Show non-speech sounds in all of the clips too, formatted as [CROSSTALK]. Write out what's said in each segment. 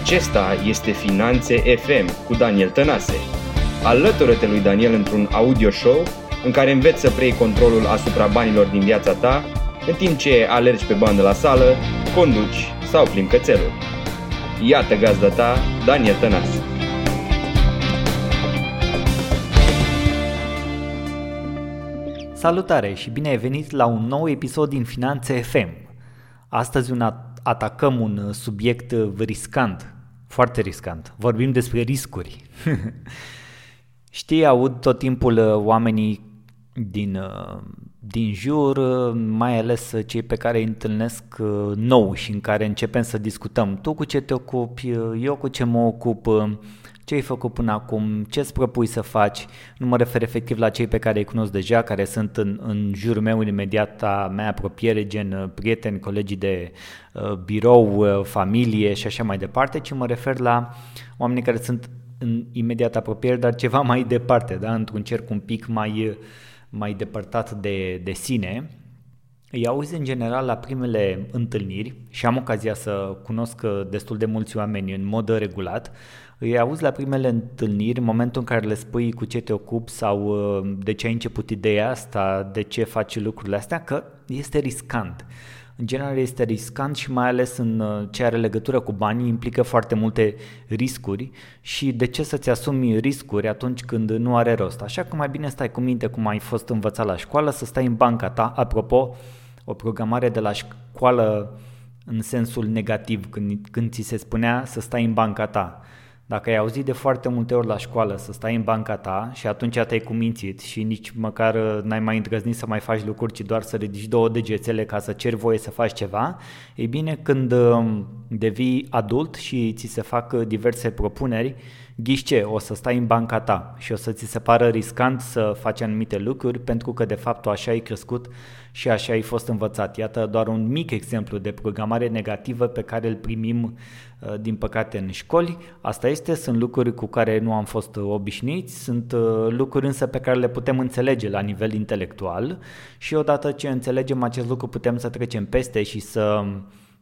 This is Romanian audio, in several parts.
Acesta este Finanțe FM cu Daniel Tănase. Alătură-te lui Daniel într-un audio show în care înveți să preiei controlul asupra banilor din viața ta, în timp ce alergi pe bandă la sală, conduci sau plimbi cățelul. Iată gazda ta, Daniel Tănase. Salutare și bine ai venit la un nou episod din Finanțe FM. Astăzi un atacăm un subiect riscant, foarte riscant. Vorbim despre riscuri. [LAUGHS] Știi, aud tot timpul uh, oamenii din, uh, din jur, uh, mai ales cei pe care îi întâlnesc nou și în care începem să discutăm. Tu cu ce te ocupi, eu cu ce mă ocup, ce ai făcut până acum, ce îți propui să faci. Nu mă refer efectiv la cei pe care îi cunosc deja, care sunt în, în jurul meu, în imediata mea apropiere, gen prieteni, colegii de uh, birou, uh, familie și așa mai departe, ci mă refer la oamenii care sunt în imediat apropiere, dar ceva mai departe, da? într-un cerc un pic mai, mai depărtat de, de sine. Îi auzi în general la primele întâlniri și am ocazia să cunosc destul de mulți oameni în mod regulat. Îi auzi la primele întâlniri, în momentul în care le spui cu ce te ocupi sau uh, de ce ai început ideea asta, de ce faci lucrurile astea, că este riscant în general este riscant și mai ales în uh, ce are legătură cu banii implică foarte multe riscuri și de ce să-ți asumi riscuri atunci când nu are rost. Așa că mai bine stai cu minte cum ai fost învățat la școală, să stai în banca ta. Apropo, o programare de la școală în sensul negativ, când, când ți se spunea să stai în banca ta. Dacă ai auzit de foarte multe ori la școală să stai în banca ta și atunci te-ai cumințit și nici măcar uh, n-ai mai îndrăznit să mai faci lucruri, ci doar să ridici două degețele ca să ceri voie să faci ceva, ei bine, când um, devii adult și ți se fac uh, diverse propuneri, ghiște, o să stai în banca ta și o să ți se pară riscant să faci anumite lucruri pentru că de fapt tu așa ai crescut și așa ai fost învățat. Iată doar un mic exemplu de programare negativă pe care îl primim uh, din păcate în școli. Asta este, sunt lucruri cu care nu am fost obișnuiți, sunt uh, lucruri însă pe care le putem înțelege la nivel intelectual și odată ce înțelegem acest lucru putem să trecem peste și să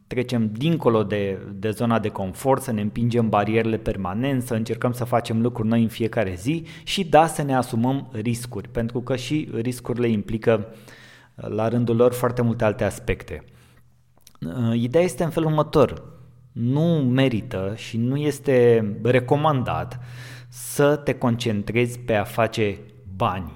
trecem dincolo de, de zona de confort, să ne împingem barierele permanent, să încercăm să facem lucruri noi în fiecare zi și da, să ne asumăm riscuri, pentru că și riscurile implică la rândul lor foarte multe alte aspecte. Uh, ideea este în felul următor. Nu merită și nu este recomandat să te concentrezi pe a face bani,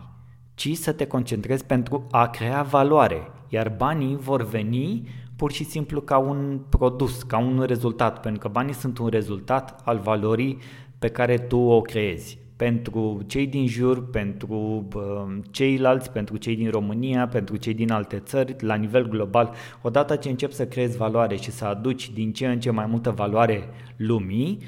ci să te concentrezi pentru a crea valoare, iar banii vor veni pur și simplu ca un produs, ca un rezultat, pentru că banii sunt un rezultat al valorii pe care tu o creezi pentru cei din jur, pentru uh, ceilalți, pentru cei din România, pentru cei din alte țări, la nivel global. Odată ce începi să creezi valoare și să aduci din ce în ce mai multă valoare lumii,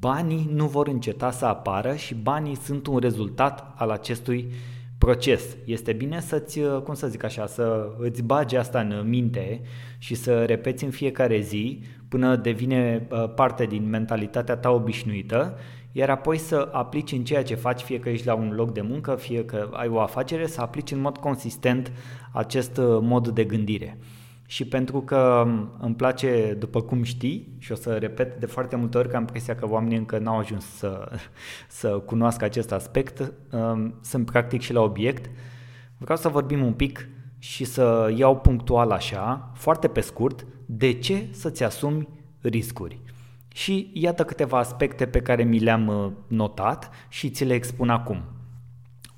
banii nu vor înceta să apară și banii sunt un rezultat al acestui proces. Este bine să-ți, uh, cum să zic așa, să îți bagi asta în minte și să repeți în fiecare zi până devine uh, parte din mentalitatea ta obișnuită iar apoi să aplici în ceea ce faci, fie că ești la un loc de muncă, fie că ai o afacere, să aplici în mod consistent acest uh, mod de gândire. Și pentru că um, îmi place, după cum știi, și o să repet de foarte multe ori că am impresia că oamenii încă n-au ajuns să, [LAUGHS] să cunoască acest aspect, um, sunt practic și la obiect, vreau să vorbim un pic și să iau punctual așa, foarte pe scurt, de ce să-ți asumi riscuri. Și iată câteva aspecte pe care mi le-am uh, notat și ți le expun acum.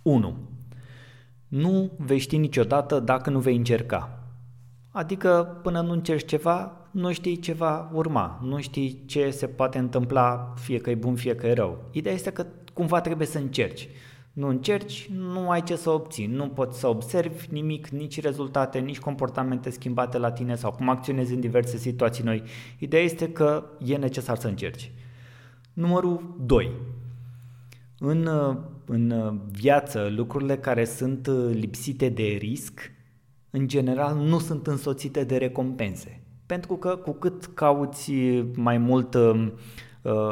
1. Nu vei ști niciodată dacă nu vei încerca. Adică până nu încerci ceva, nu știi ce va urma, nu știi ce se poate întâmpla, fie că e bun, fie că e rău. Ideea este că cumva trebuie să încerci nu încerci, nu ai ce să obții, nu poți să observi nimic, nici rezultate, nici comportamente schimbate la tine sau cum acționezi în diverse situații noi. Ideea este că e necesar să încerci. Numărul 2. În, în viață, lucrurile care sunt lipsite de risc, în general, nu sunt însoțite de recompense. Pentru că cu cât cauți mai mult Uh,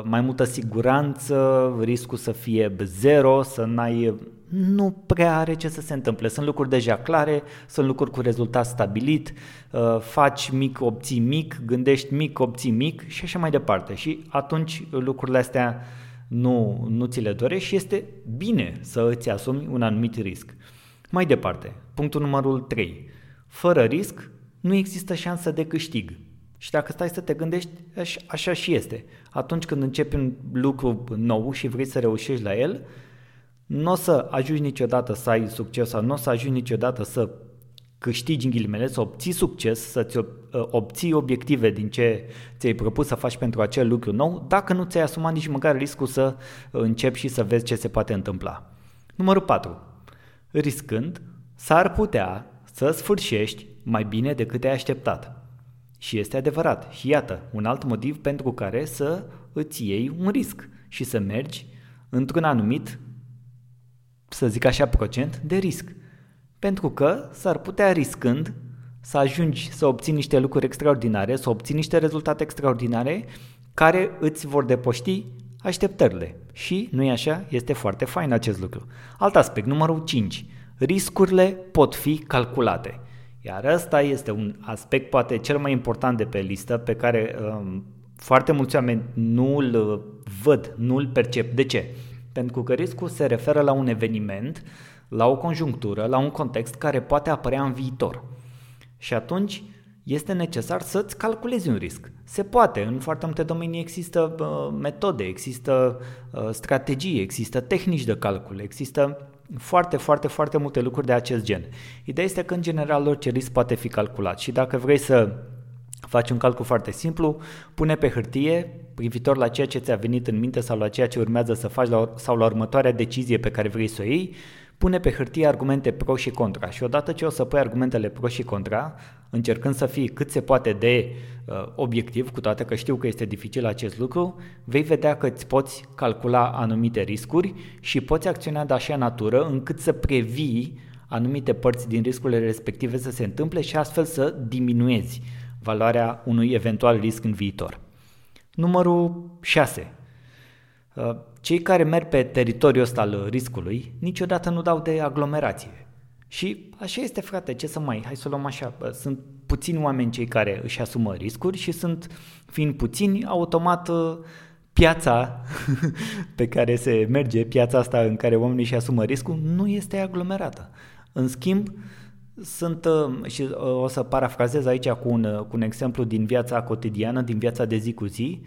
mai multă siguranță, riscul să fie zero, să n-ai nu prea are ce să se întâmple. Sunt lucruri deja clare, sunt lucruri cu rezultat stabilit, uh, faci mic, obții mic, gândești mic, obții mic și așa mai departe. Și atunci lucrurile astea nu, nu ți le dorești și este bine să îți asumi un anumit risc. Mai departe, punctul numărul 3. Fără risc nu există șansă de câștig. Și dacă stai să te gândești, așa și este. Atunci când începi un lucru nou și vrei să reușești la el, nu o să ajungi niciodată să ai succes sau nu o să ajungi niciodată să câștigi în ghilimele, să obții succes, să-ți obții obiective din ce ți-ai propus să faci pentru acel lucru nou, dacă nu ți-ai asumat nici măcar riscul să începi și să vezi ce se poate întâmpla. Numărul 4. Riscând, s-ar putea să sfârșești mai bine decât ai așteptat. Și este adevărat. Și iată, un alt motiv pentru care să îți iei un risc și să mergi într-un anumit, să zic așa, procent de risc. Pentru că s-ar putea riscând să ajungi să obții niște lucruri extraordinare, să obții niște rezultate extraordinare care îți vor depăști așteptările. Și, nu e așa, este foarte fain acest lucru. Alt aspect, numărul 5. Riscurile pot fi calculate. Iar ăsta este un aspect poate cel mai important de pe listă pe care um, foarte mulți oameni nu îl uh, văd, nu îl percep. De ce? Pentru că riscul se referă la un eveniment, la o conjunctură, la un context care poate apărea în viitor. Și atunci este necesar să-ți calculezi un risc. Se poate, în foarte multe domenii există uh, metode, există uh, strategii, există tehnici de calcul, există foarte, foarte, foarte multe lucruri de acest gen. Ideea este că, în general, orice risc poate fi calculat și dacă vrei să faci un calcul foarte simplu, pune pe hârtie privitor la ceea ce ți-a venit în minte sau la ceea ce urmează să faci la, sau la următoarea decizie pe care vrei să o iei, pune pe hârtie argumente pro și contra și odată ce o să pui argumentele pro și contra, încercând să fii cât se poate de uh, obiectiv, cu toate că știu că este dificil acest lucru, vei vedea că îți poți calcula anumite riscuri și poți acționa de așa natură încât să previi anumite părți din riscurile respective să se întâmple și astfel să diminuezi valoarea unui eventual risc în viitor. Numărul 6. Uh, cei care merg pe teritoriul ăsta al riscului niciodată nu dau de aglomerație. Și așa este, frate, ce să mai, hai să o luăm așa, sunt puțini oameni cei care își asumă riscuri și sunt, fiind puțini, automat uh, piața [LAUGHS] pe care se merge, piața asta în care oamenii își asumă riscul, nu este aglomerată. În schimb, sunt, uh, și o să parafrazez aici cu un, cu un exemplu din viața cotidiană, din viața de zi cu zi,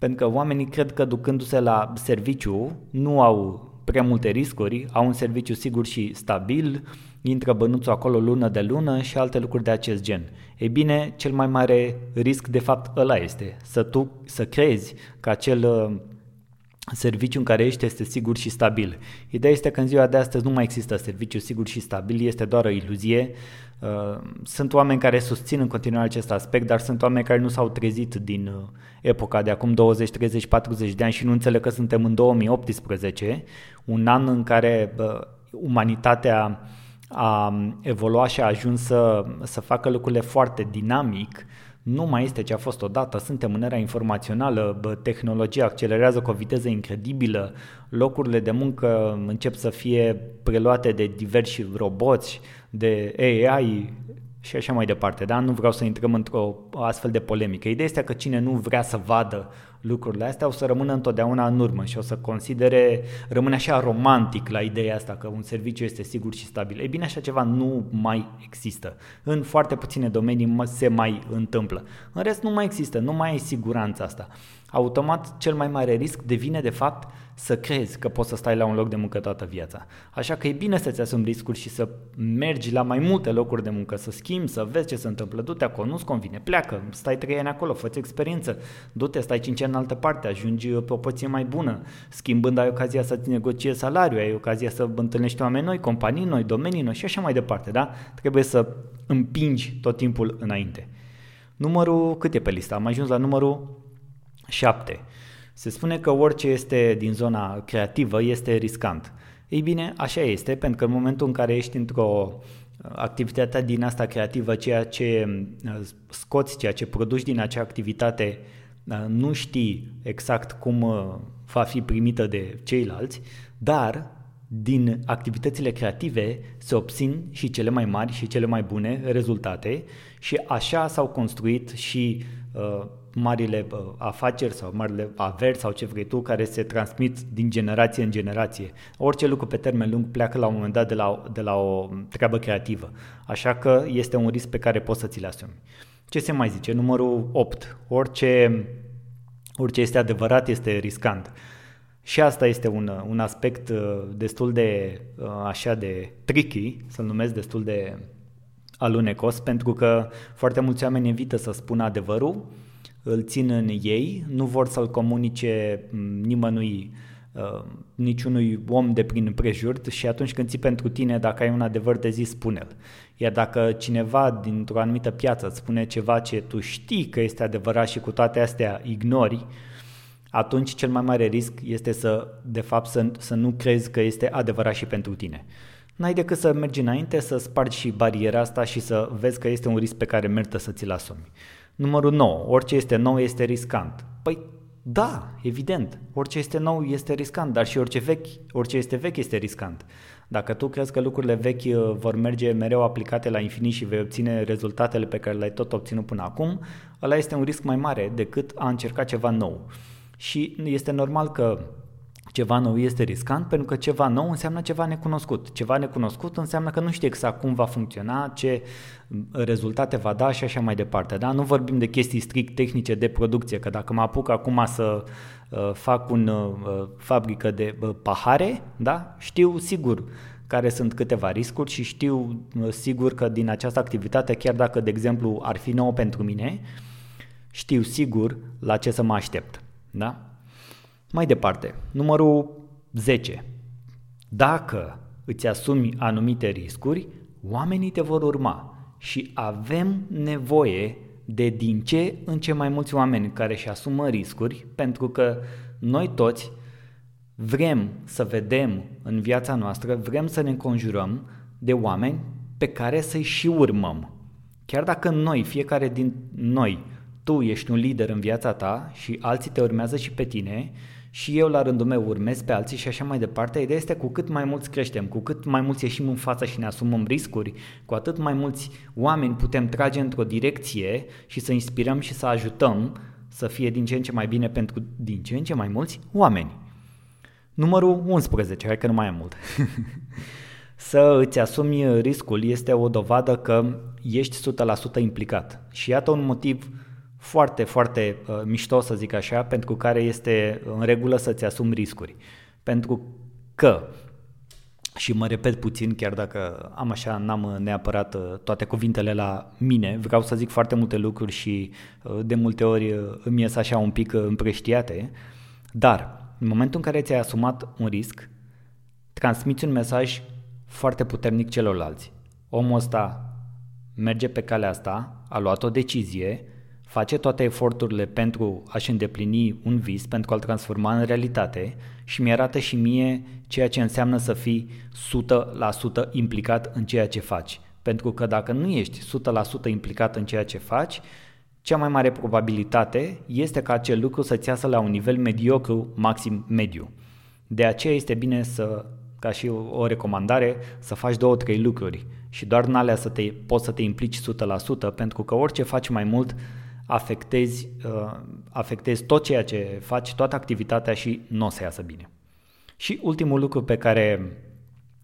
pentru că oamenii cred că ducându-se la serviciu nu au prea multe riscuri, au un serviciu sigur și stabil, intră bănuțul acolo lună de lună și alte lucruri de acest gen. Ei bine, cel mai mare risc de fapt ăla este, să tu să crezi că acel uh, serviciu în care ești este sigur și stabil. Ideea este că în ziua de astăzi nu mai există serviciu sigur și stabil, este doar o iluzie. Uh, sunt oameni care susțin în continuare acest aspect, dar sunt oameni care nu s-au trezit din uh, epoca de acum 20, 30, 40 de ani și nu înțeleg că suntem în 2018, un an în care umanitatea a evoluat și a ajuns să, să facă lucrurile foarte dinamic, nu mai este ce a fost odată, suntem în era informațională, bă, tehnologia accelerează cu o viteză incredibilă, locurile de muncă încep să fie preluate de diversi roboți, de AI și așa mai departe, da? Nu vreau să intrăm într-o astfel de polemică. Ideea este că cine nu vrea să vadă lucrurile astea o să rămână întotdeauna în urmă și o să considere, rămâne așa romantic la ideea asta că un serviciu este sigur și stabil. Ei bine, așa ceva nu mai există. În foarte puține domenii se mai întâmplă. În rest nu mai există, nu mai ai siguranța asta. Automat cel mai mare risc devine de fapt să crezi că poți să stai la un loc de muncă toată viața. Așa că e bine să-ți asumi riscuri și să mergi la mai multe locuri de muncă, să schimbi, să vezi ce se întâmplă. Du-te acolo, nu-ți convine, pleacă, stai trei ani acolo, fă experiență, du-te, stai cinci ani în altă parte, ajungi pe o poziție mai bună, schimbând ai ocazia să-ți negociezi salariul, ai ocazia să întâlnești oameni noi, companii noi, domenii noi și așa mai departe, da? Trebuie să împingi tot timpul înainte. Numărul, cât e pe listă? Am ajuns la numărul 7. Se spune că orice este din zona creativă este riscant. Ei bine, așa este, pentru că în momentul în care ești într-o uh, activitate din asta creativă, ceea ce uh, scoți, ceea ce produci din acea activitate, uh, nu știi exact cum va fi primită de ceilalți, dar din activitățile creative se obțin și cele mai mari și cele mai bune rezultate și așa s-au construit și uh, marile uh, afaceri sau marile averi sau ce vrei tu care se transmit din generație în generație. Orice lucru pe termen lung pleacă la un moment dat de la, de la o treabă creativă. Așa că este un risc pe care poți să ți-l asumi. Ce se mai zice? Numărul 8. Orice, orice este adevărat este riscant. Și asta este un, un aspect uh, destul de uh, așa de tricky, să-l numesc destul de alunecos, pentru că foarte mulți oameni evită să spună adevărul, îl țin în ei, nu vor să-l comunice mm, nimănui, uh, niciunui om de prin prejur și atunci când ții pentru tine, dacă ai un adevăr de zi, spune-l. Iar dacă cineva dintr-o anumită piață îți spune ceva ce tu știi că este adevărat și cu toate astea ignori, atunci cel mai mare risc este să, de fapt, să, să nu crezi că este adevărat și pentru tine. N-ai decât să mergi înainte, să spargi și bariera asta și să vezi că este un risc pe care merită să ți-l asumi. Numărul 9. Orice este nou este riscant. Păi da, evident, orice este nou este riscant, dar și orice vechi, orice este vechi este riscant. Dacă tu crezi că lucrurile vechi uh, vor merge mereu aplicate la infinit și vei obține rezultatele pe care le-ai tot obținut până acum, ăla este un risc mai mare decât a încerca ceva nou. Și este normal că ceva nou este riscant pentru că ceva nou înseamnă ceva necunoscut. Ceva necunoscut înseamnă că nu știi exact cum va funcționa, ce rezultate va da și așa mai departe. Da? Nu vorbim de chestii strict tehnice de producție, că dacă mă apuc acum să uh, fac un uh, fabrică de uh, pahare, da? știu sigur care sunt câteva riscuri și știu uh, sigur că din această activitate, chiar dacă, de exemplu, ar fi nouă pentru mine, știu sigur la ce să mă aștept. Da? Mai departe, numărul 10. Dacă îți asumi anumite riscuri, oamenii te vor urma și avem nevoie de din ce în ce mai mulți oameni care își asumă riscuri, pentru că noi toți vrem să vedem în viața noastră, vrem să ne înconjurăm de oameni pe care să-i și urmăm. Chiar dacă noi, fiecare din noi, tu ești un lider în viața ta și alții te urmează și pe tine și eu la rândul meu urmez pe alții și așa mai departe, ideea este cu cât mai mulți creștem, cu cât mai mulți ieșim în față și ne asumăm riscuri, cu atât mai mulți oameni putem trage într-o direcție și să inspirăm și să ajutăm să fie din ce în ce mai bine pentru din ce în ce mai mulți oameni. Numărul 11, hai că nu mai am mult. [LAUGHS] să îți asumi riscul este o dovadă că ești 100% implicat. Și iată un motiv foarte, foarte uh, mișto, să zic așa, pentru care este în regulă să-ți asumi riscuri. Pentru că, și mă repet puțin, chiar dacă am așa, n-am neapărat uh, toate cuvintele la mine, vreau să zic foarte multe lucruri și uh, de multe ori uh, îmi ies așa un pic împrăștiate, dar în momentul în care ți-ai asumat un risc, transmiți un mesaj foarte puternic celorlalți. Omul ăsta merge pe calea asta, a luat o decizie, face toate eforturile pentru a-și îndeplini un vis, pentru a-l transforma în realitate și mi-arată și mie ceea ce înseamnă să fii 100% implicat în ceea ce faci. Pentru că dacă nu ești 100% implicat în ceea ce faci, cea mai mare probabilitate este ca acel lucru să-ți iasă la un nivel mediocru, maxim mediu. De aceea este bine să, ca și o recomandare, să faci două, trei lucruri și doar în alea să te, poți să te implici 100% pentru că orice faci mai mult afectezi, uh, afectezi tot ceea ce faci, toată activitatea și nu o să iasă bine. Și ultimul lucru pe care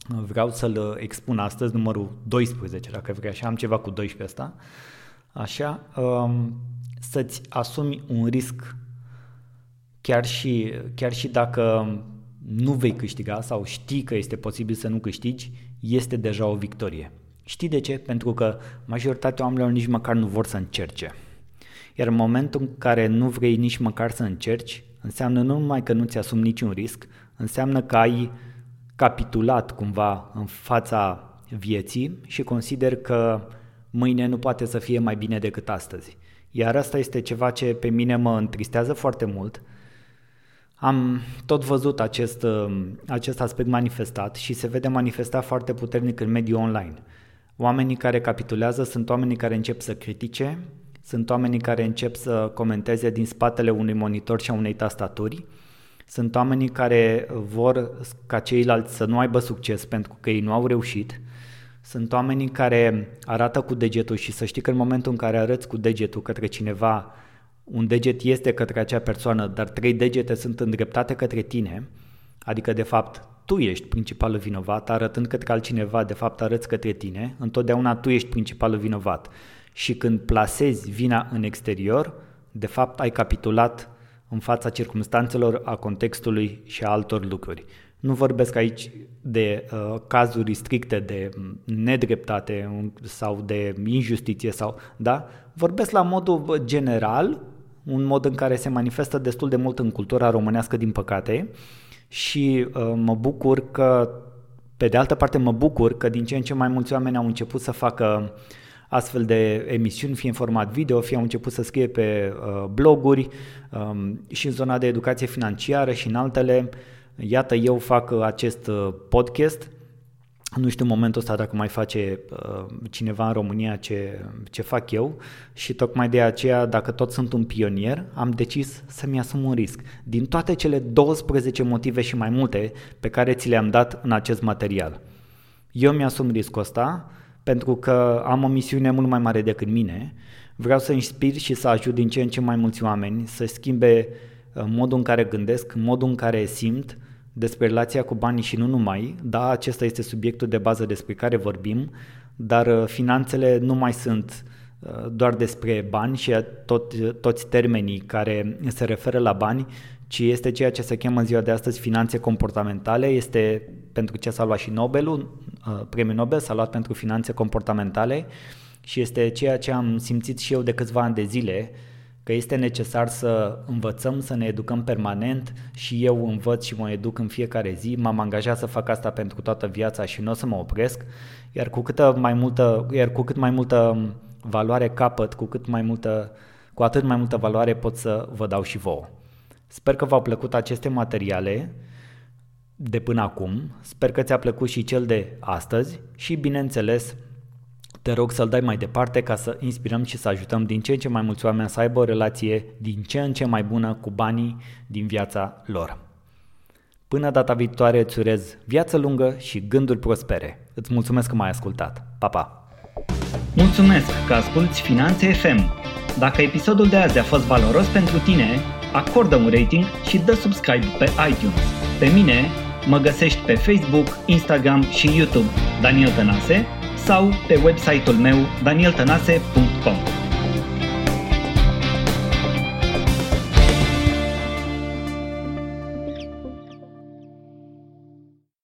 vreau să-l expun astăzi, numărul 12, dacă vrei așa, am ceva cu 12 asta, așa, um, să-ți asumi un risc chiar și, chiar și dacă nu vei câștiga sau știi că este posibil să nu câștigi, este deja o victorie. Știi de ce? Pentru că majoritatea oamenilor nici măcar nu vor să încerce. Iar în momentul în care nu vrei nici măcar să încerci, înseamnă nu numai că nu ți-asumi niciun risc, înseamnă că ai capitulat cumva în fața vieții și consider că mâine nu poate să fie mai bine decât astăzi. Iar asta este ceva ce pe mine mă întristează foarte mult. Am tot văzut acest, acest aspect manifestat și se vede manifestat foarte puternic în mediul online. Oamenii care capitulează sunt oamenii care încep să critique, sunt oamenii care încep să comenteze din spatele unui monitor și a unei tastaturi, Sunt oamenii care vor ca ceilalți să nu aibă succes pentru că ei nu au reușit. Sunt oamenii care arată cu degetul și să știi că în momentul în care arăți cu degetul către cineva, un deget este către acea persoană, dar trei degete sunt îndreptate către tine, adică de fapt tu ești principalul vinovat, arătând către altcineva, de fapt arăți către tine, întotdeauna tu ești principalul vinovat. Și când plasezi vina în exterior, de fapt ai capitulat în fața circumstanțelor, a contextului și a altor lucruri. Nu vorbesc aici de uh, cazuri stricte de nedreptate sau de injustiție sau, da? Vorbesc la modul general, un mod în care se manifestă destul de mult în cultura românească, din păcate, și uh, mă bucur că, pe de altă parte, mă bucur că din ce în ce mai mulți oameni au început să facă astfel de emisiuni, fie în format video, fie au început să scrie pe uh, bloguri um, și în zona de educație financiară și în altele. Iată, eu fac acest uh, podcast nu știu în momentul ăsta dacă mai face uh, cineva în România ce, ce fac eu și tocmai de aceea, dacă tot sunt un pionier, am decis să-mi asum un risc. Din toate cele 12 motive și mai multe pe care ți le-am dat în acest material. Eu mi-asum riscul ăsta pentru că am o misiune mult mai mare decât mine. Vreau să inspir și să ajut din ce în ce mai mulți oameni să schimbe uh, modul în care gândesc, modul în care simt, despre relația cu banii și nu numai. Da, acesta este subiectul de bază despre care vorbim, dar uh, finanțele nu mai sunt uh, doar despre bani și tot, toți termenii care se referă la bani, ci este ceea ce se cheamă în ziua de astăzi finanțe comportamentale, este pentru ce s-a luat și Nobelul, uh, premiul Nobel s-a luat pentru finanțe comportamentale și este ceea ce am simțit și eu de câțiva ani de zile, că este necesar să învățăm, să ne educăm permanent și eu învăț și mă educ în fiecare zi, m-am angajat să fac asta pentru toată viața și nu o să mă opresc, iar cu, câtă mai multă, iar cu cât mai multă valoare capăt, cu cât mai multă, cu atât mai multă valoare pot să vă dau și vouă. Sper că v-au plăcut aceste materiale de până acum, sper că ți-a plăcut și cel de astăzi și bineînțeles te rog să-l dai mai departe ca să inspirăm și să ajutăm din ce în ce mai mulți oameni să aibă o relație din ce în ce mai bună cu banii din viața lor. Până data viitoare îți urez viață lungă și gânduri prospere. Îți mulțumesc că m-ai ascultat. Pa, pa! Mulțumesc că asculti Finanțe FM. Dacă episodul de azi a fost valoros pentru tine, acordă un rating și dă subscribe pe iTunes. Pe mine mă găsești pe Facebook, Instagram și YouTube Daniel Tănase sau pe website-ul meu danieltanase.com.